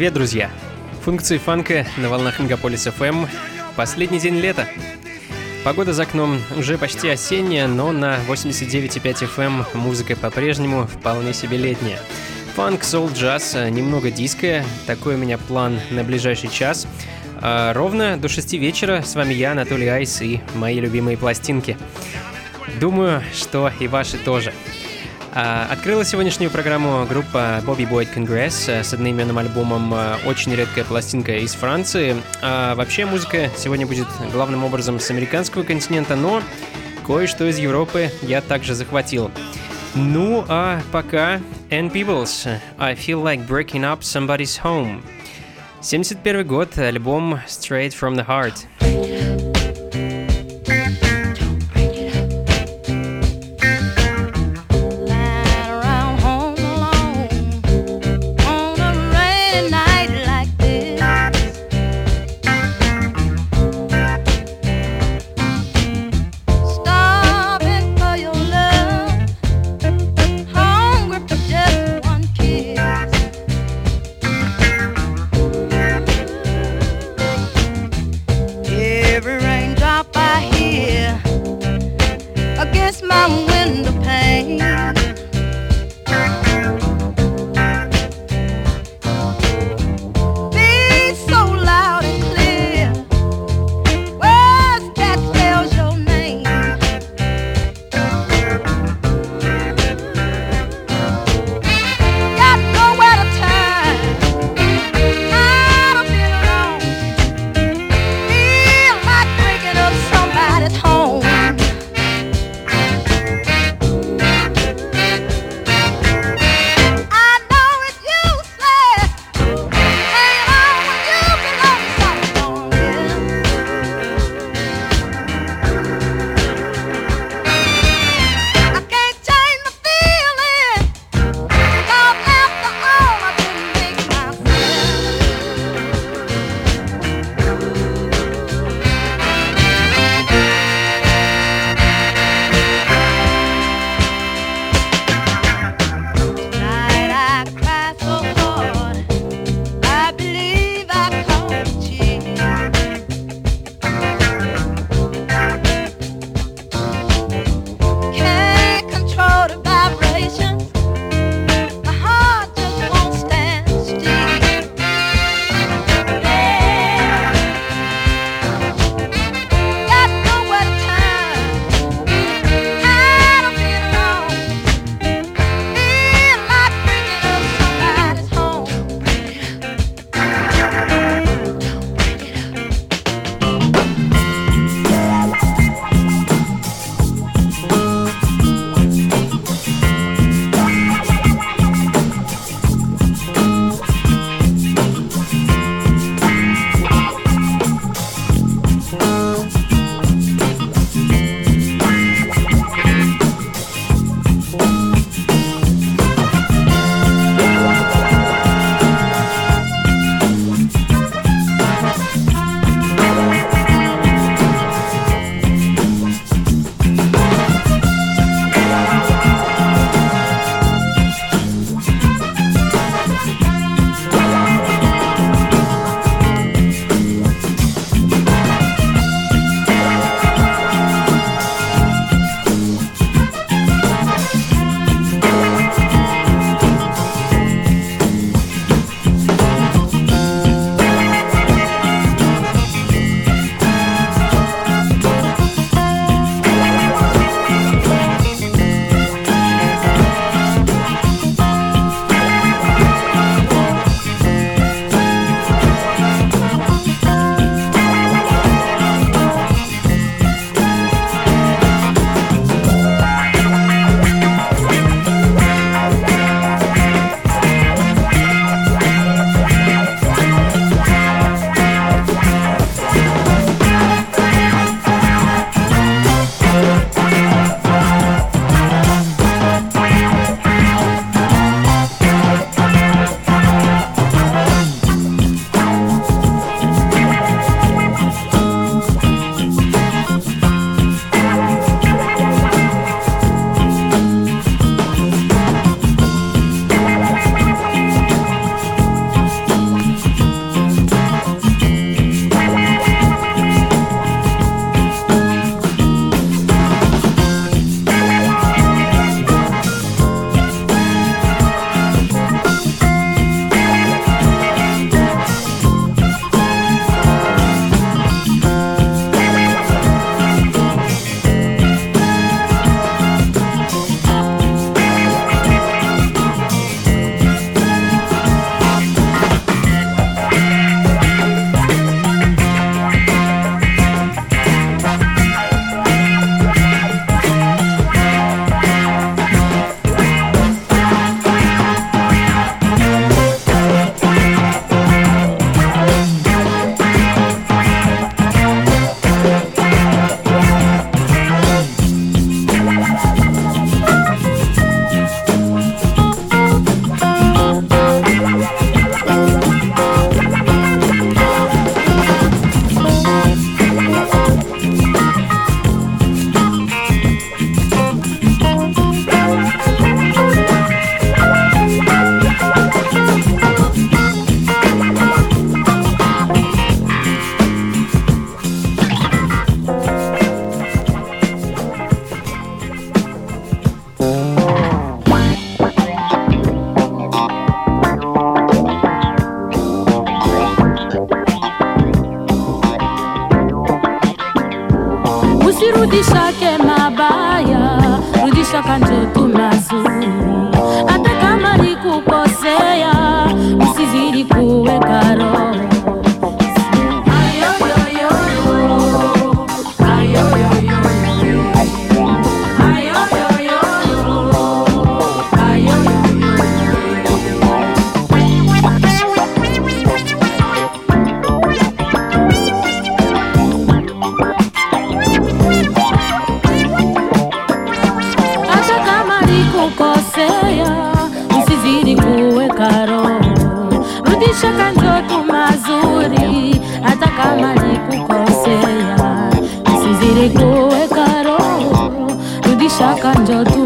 Привет, друзья! Функции фанка на волнах Мегаполис FM. Последний день лета. Погода за окном уже почти осенняя, но на 89,5 FM музыка по-прежнему вполне себе летняя. Фанк, соул, джаз, немного диско. Такой у меня план на ближайший час. А ровно до 6 вечера с вами я, Анатолий Айс и мои любимые пластинки. Думаю, что и ваши тоже. А, открыла сегодняшнюю программу группа Bobby Boyd Congress э, с одноименным альбомом э, «Очень редкая пластинка из Франции». А вообще музыка сегодня будет главным образом с американского континента, но кое-что из Европы я также захватил. Ну а пока Ann Peebles «I Feel Like Breaking Up Somebody's Home». 71 год, альбом Straight From The Heart. Shaka njoto mazuri, hata kama nikukosea, nisizidi kuweka roho, rudisha kanjoto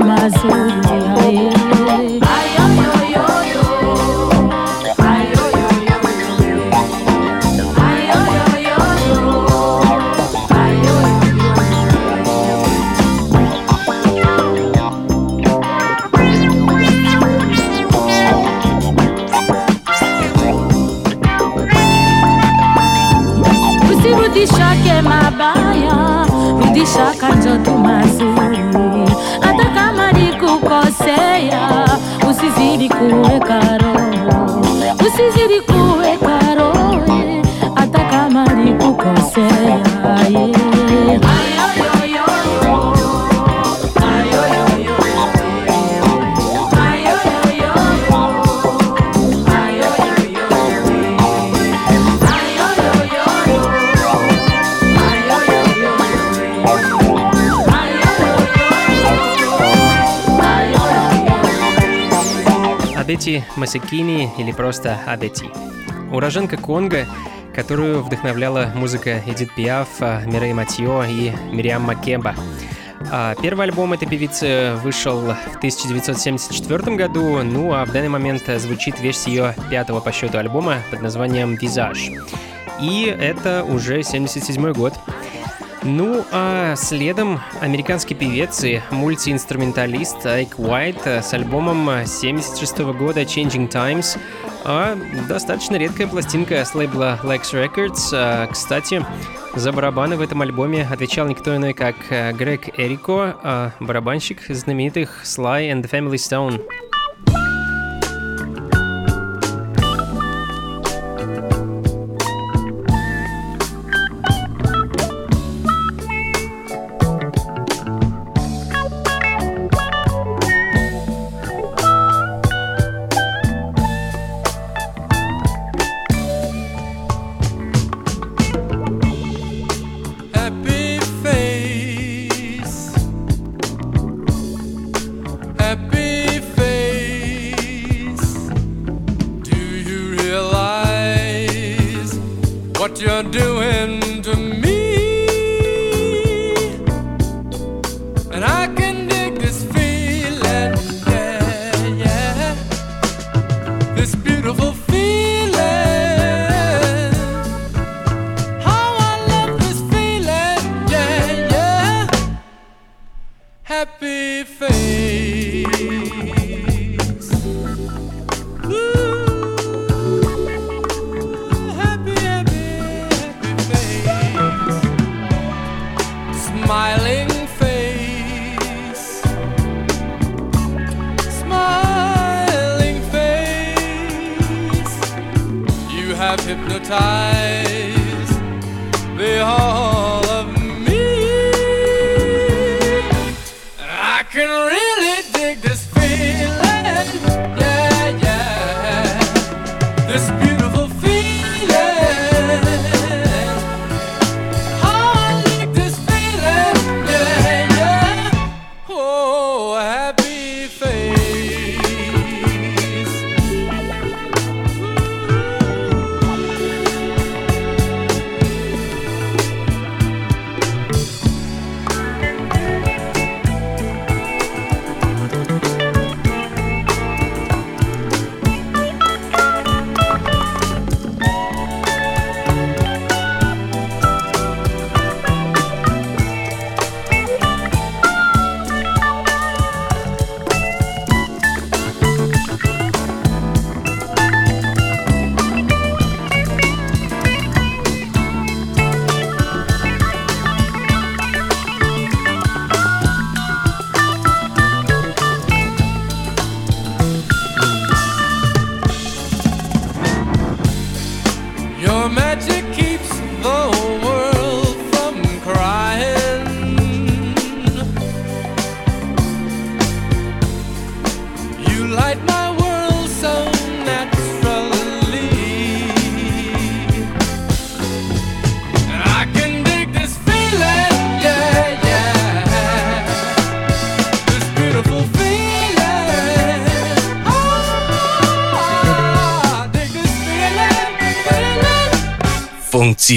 Масикини или просто Адети. Уроженка Конго, которую вдохновляла музыка Эдит Пиаф, Мирей Матьо и Мириам Макеба. А первый альбом этой певицы вышел в 1974 году, ну а в данный момент звучит версия ее пятого по счету альбома под названием «Визаж». И это уже 77 год. Ну, а следом американский певец и мультиинструменталист Айк Уайт с альбомом 76 года Changing Times, а достаточно редкая пластинка с лейбла Lex Records. А, кстати, за барабаны в этом альбоме отвечал никто иной, как Грег Эрико, а барабанщик знаменитых Sly and the Family Stone.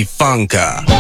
Funka.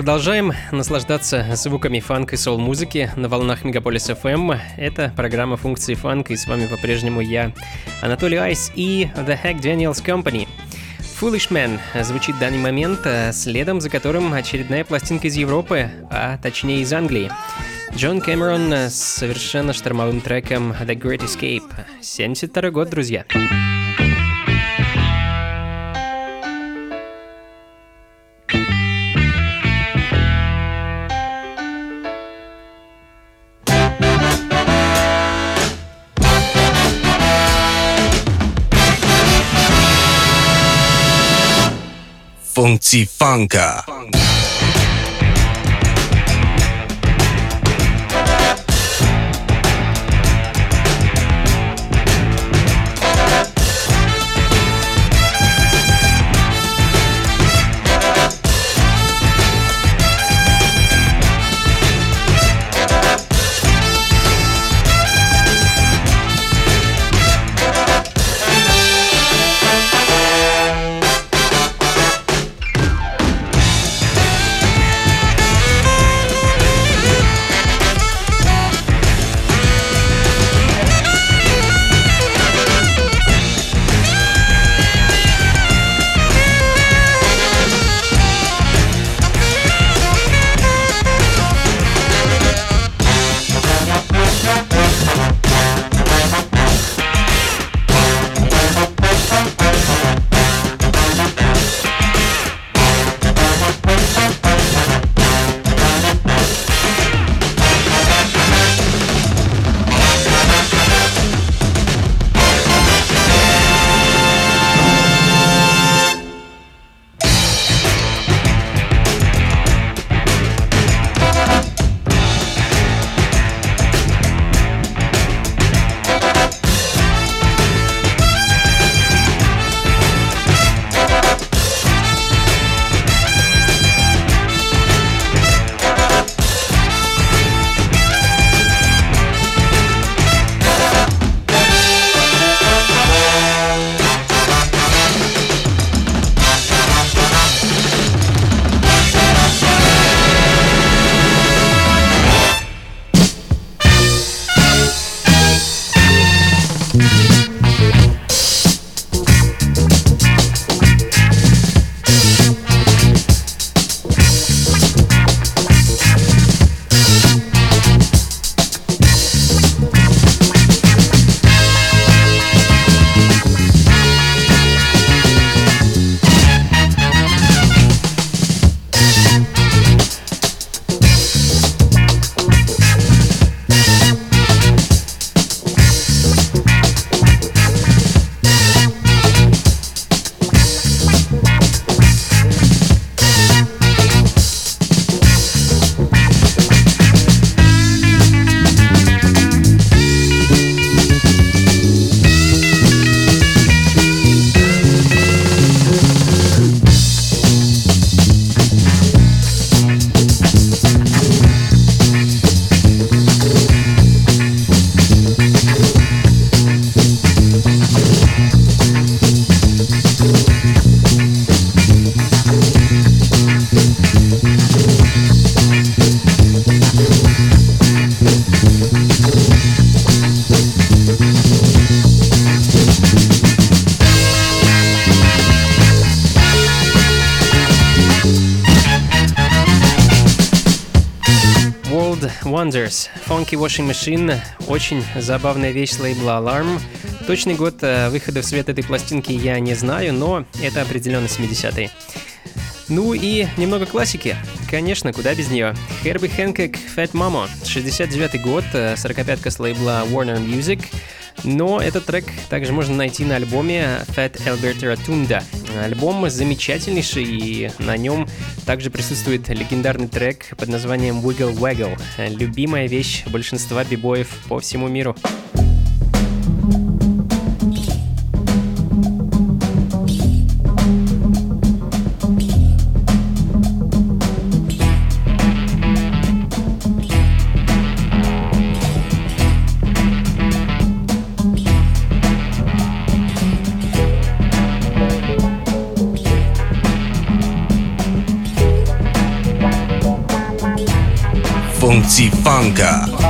Продолжаем наслаждаться звуками фанк и сол-музыки на волнах Мегаполис FM. Это программа функции фанк, и с вами по-прежнему я, Анатолий Айс и The Hack Daniels Company. Foolish Man звучит в данный момент, а следом за которым очередная пластинка из Европы, а точнее из Англии. Джон Кэмерон с совершенно штормовым треком The Great Escape. 72 год, друзья. Funk Wonders. Funky Washing Machine. Очень забавная вещь с лейбла Alarm. Точный год э, выхода в свет этой пластинки я не знаю, но это определенно 70-е. Ну и немного классики. Конечно, куда без нее. Херби Хэнкок Fat Mama. 69 год, 45-ка с лейбла Warner Music. Но этот трек также можно найти на альбоме Fat Albert Rotunda. Альбом замечательнейший, и на нем также присутствует легендарный трек под названием Wiggle Waggle. Любимая вещь большинства бибоев по всему миру. Funky Funka.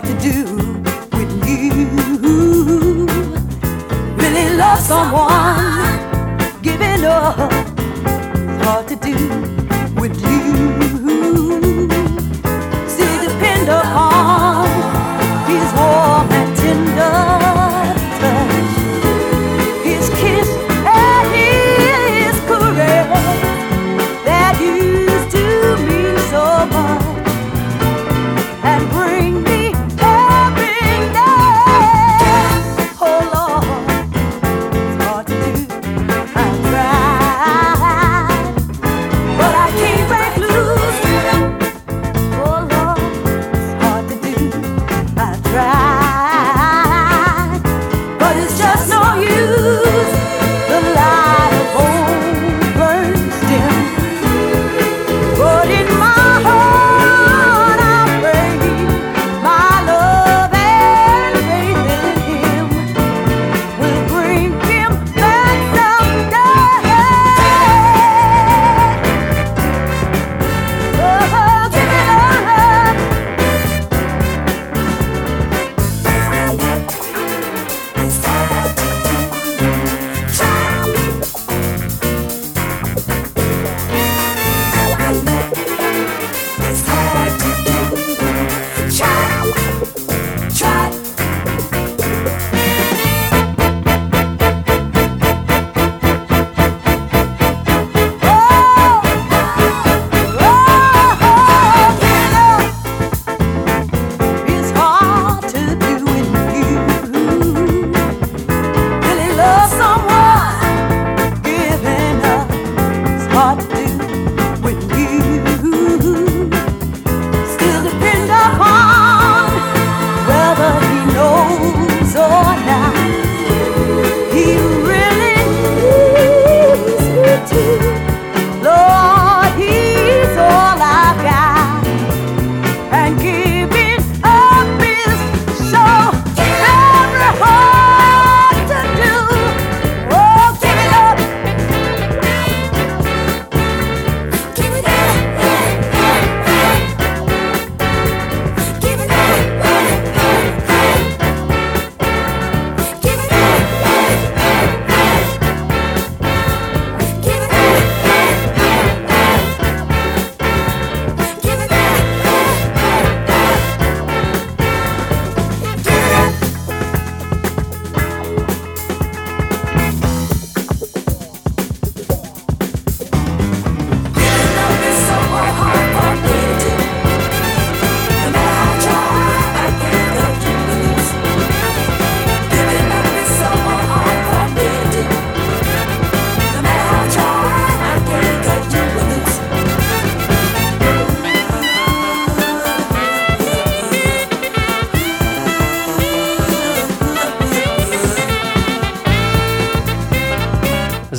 what to do with you. Really love someone, giving up.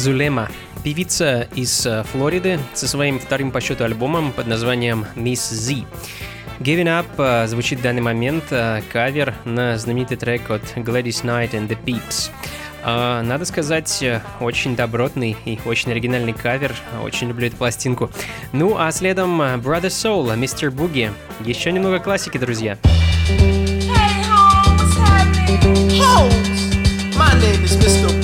Зулема, певица из э, Флориды со своим вторым по счету альбомом под названием Miss Z. Giving Up э, звучит в данный момент э, кавер на знаменитый трек от Gladys Knight and the Peeps. А, надо сказать, очень добротный и очень оригинальный кавер. Очень люблю эту пластинку. Ну а следом Brother Soul, Mr. Boogie. Еще немного классики, друзья. Hey, home, My name is Mr.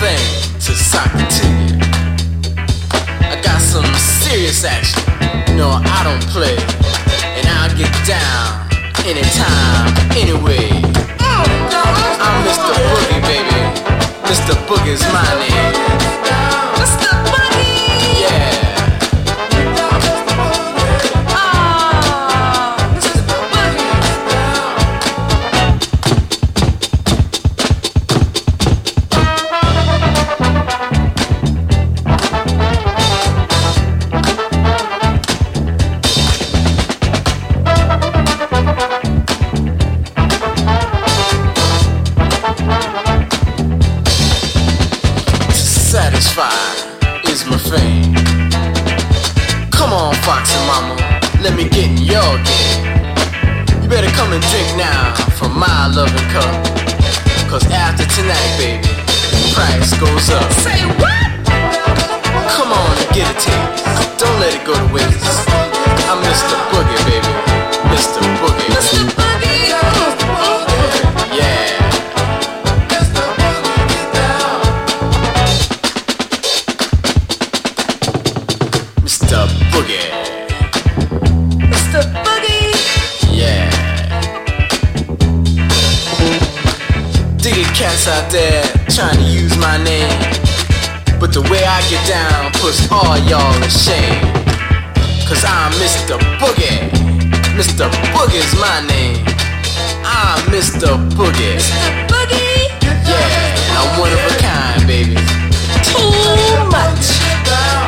thing to you. I got some serious action. No, I don't play. And I'll get down anytime, anyway. I'm Mr. Boogie, baby. Mr. Boogie's my name. Come on, Foxy Mama, let me get in your game. You better come and drink now from my loving cup. Cause after tonight, baby, the price goes up. Say what? Come on and get a taste. Don't let it go to waste. I'm Mr. Boogie, baby. Mr. Boogie. Puts all y'all to shame. Cause I'm Mr. Boogie. Mr. Boogie's my name. I'm Mr. Boogie. Mr. Boogie? Yeah, and I'm one of a kind, baby. Too much.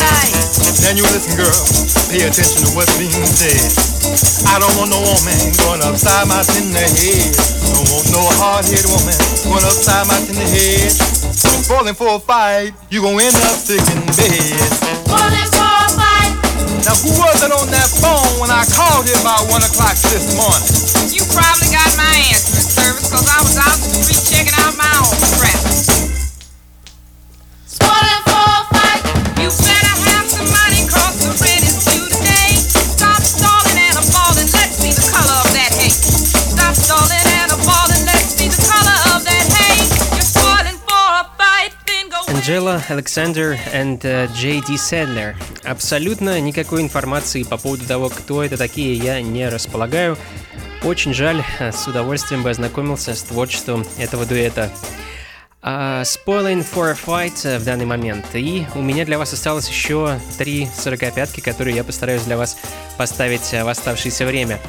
Life. Now you listen, girl. Pay attention to what's being said. I don't want no woman going upside my tender head. Don't want no hard-headed woman going upside my tender head. Falling for a fight, you gon' end up sick in bed. Spoiling for a fight. Now who was it on that phone when I called you about one o'clock this morning? You probably got my answering service because I was out in the street checking out my Анджела, Александр и Джей Ди Седлер. Абсолютно никакой информации по поводу того, кто это такие, я не располагаю. Очень жаль, с удовольствием бы ознакомился с творчеством этого дуэта. А, Spoiling for a Fight э, в данный момент. И у меня для вас осталось еще три сорокопятки, которые я постараюсь для вас поставить э, в оставшееся время.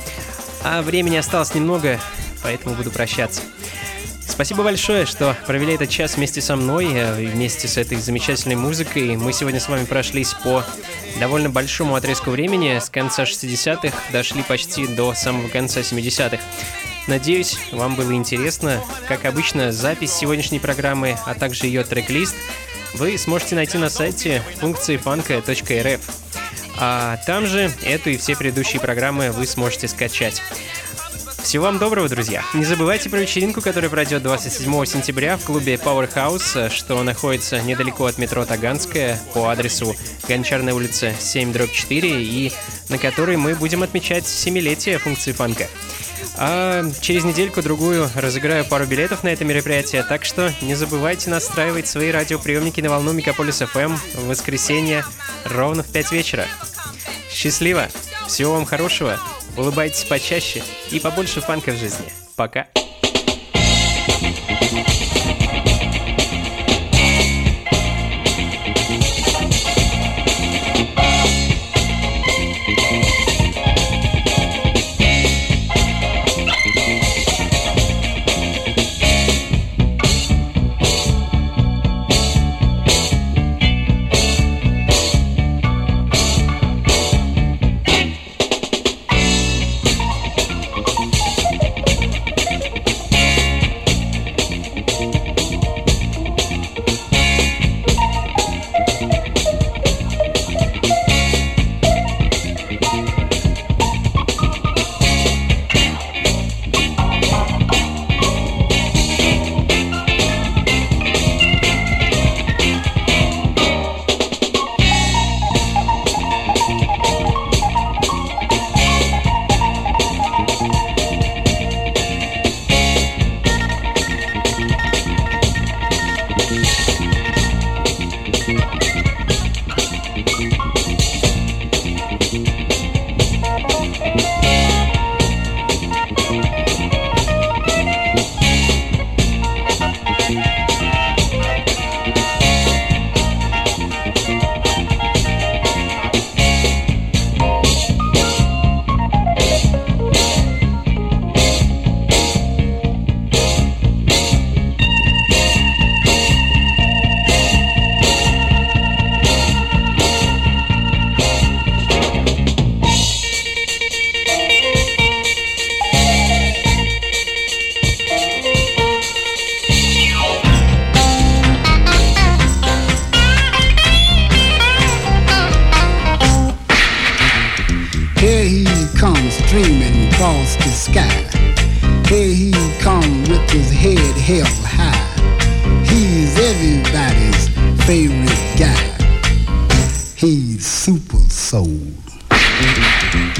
А времени осталось немного, поэтому буду прощаться. Спасибо большое, что провели этот час вместе со мной, э, вместе с этой замечательной музыкой. Мы сегодня с вами прошлись по довольно большому отрезку времени. С конца 60-х дошли почти до самого конца 70-х. Надеюсь, вам было интересно. Как обычно, запись сегодняшней программы, а также ее трек-лист вы сможете найти на сайте функции фанка.рф. А там же эту и все предыдущие программы вы сможете скачать. Всего вам доброго, друзья! Не забывайте про вечеринку, которая пройдет 27 сентября в клубе Powerhouse, что находится недалеко от метро Таганская по адресу Гончарная улица 7 4 и на которой мы будем отмечать семилетие функции фанка. А через недельку-другую разыграю пару билетов на это мероприятие, так что не забывайте настраивать свои радиоприемники на волну Мегаполис FM в воскресенье ровно в 5 вечера. Счастливо! Всего вам хорошего! Улыбайтесь почаще и побольше фанка в жизни. Пока! Here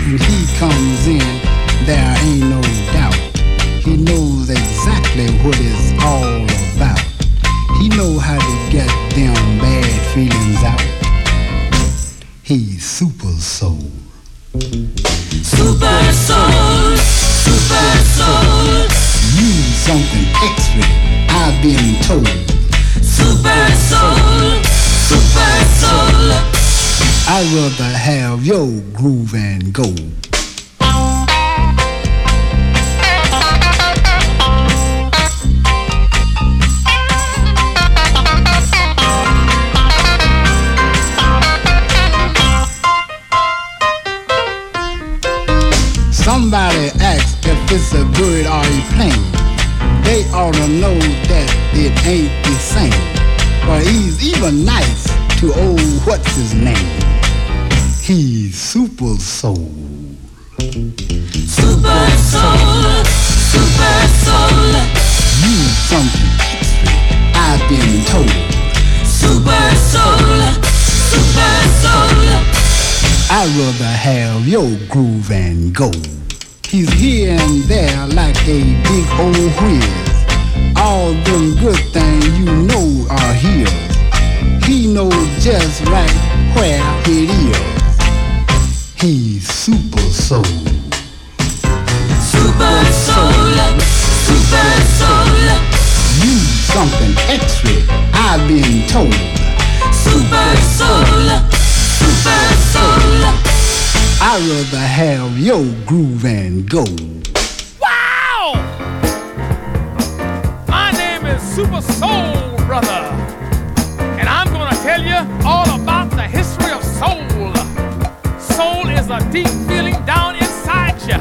When he comes in, there ain't no doubt. He knows exactly what it's all about. He know how to get them bad feelings out. He's super soul. Super Soul, Super soul. You something extra, I've been told. Super soul. Super soul. I'd rather have your groove and go. Somebody asks if it's a good or a plane. They ought to know that it ain't the same. But he's even nice to old what's his name. He's super soul. Super soul, super soul. You something extra, I've been told. Super soul, super soul. I'd rather have your groove and go. He's here and there like a big old whiz. All them good things you know are his. He knows just right where it is. He's super soul. Super soul, super soul. You something extra, I've been told. Super soul, super soul. I'd rather have your groove and go. Wow! My name is Super Soul Brother, and I'm gonna tell you all about the history of soul. Is a deep feeling down inside you.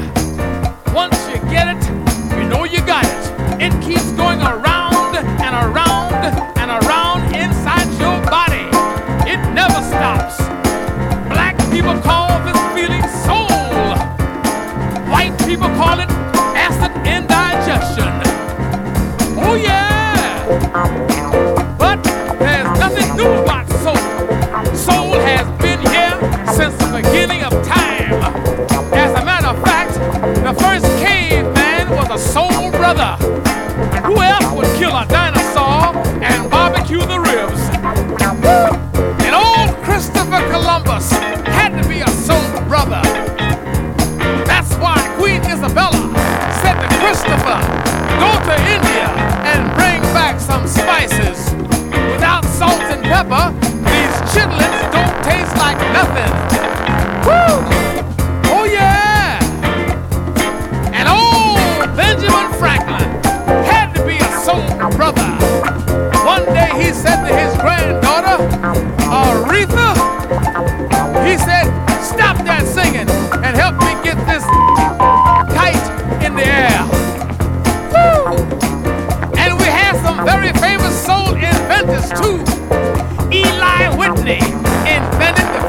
Once you get it, you know you got it. It keeps going around and around and around inside your body. It never stops. Black people call this feeling soul. White people call it brother. Who else would kill a dinosaur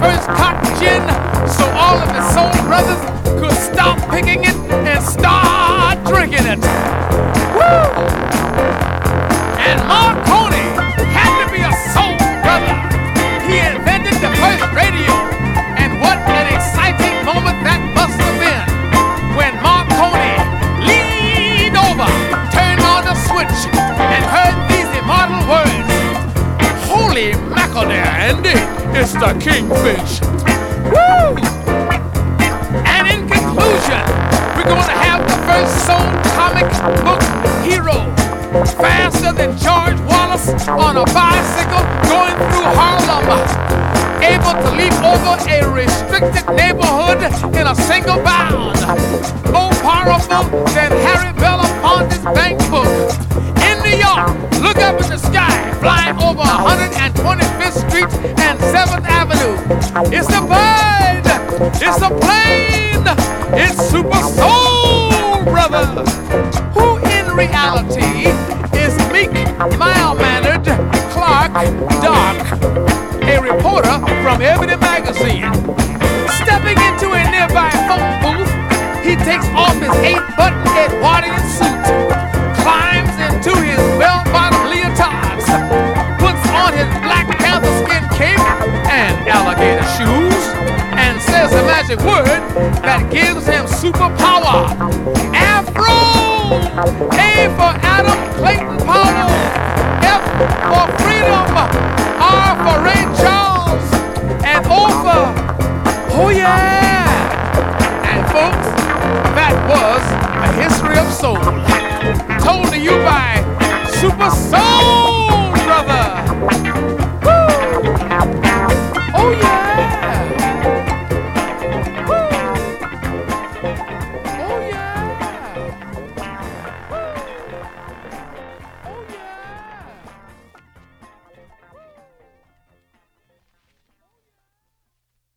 first cotton gin so all of his soul brothers could stop picking it and start drinking it. Holy there, Andy. It's the kingfish. Woo! And in conclusion, we're going to have the first soul comic book hero. Faster than George Wallace on a bicycle going through Harlem. Able to leap over a restricted neighborhood in a single bound. More powerful than Harry Belafonte's bank book. York, look up in the sky, flying over 125th Street and 7th Avenue. It's a bird, it's a plane, it's Super Soul Brother, who in reality is meek, mild-mannered Clark Dark, a reporter from Ebony Magazine. Stepping into a nearby phone booth, he takes off his eight-button Edwardian suit, into his bell-bottom leotards, puts on his Black skin cape and alligator shoes, and says magic word that gives him superpower. Afro! A for Adam Clayton Powell. F for freedom. R for Ray Charles. And O for, oh yeah. And folks, that was a history of soul. Told to you by Super Soul, brother!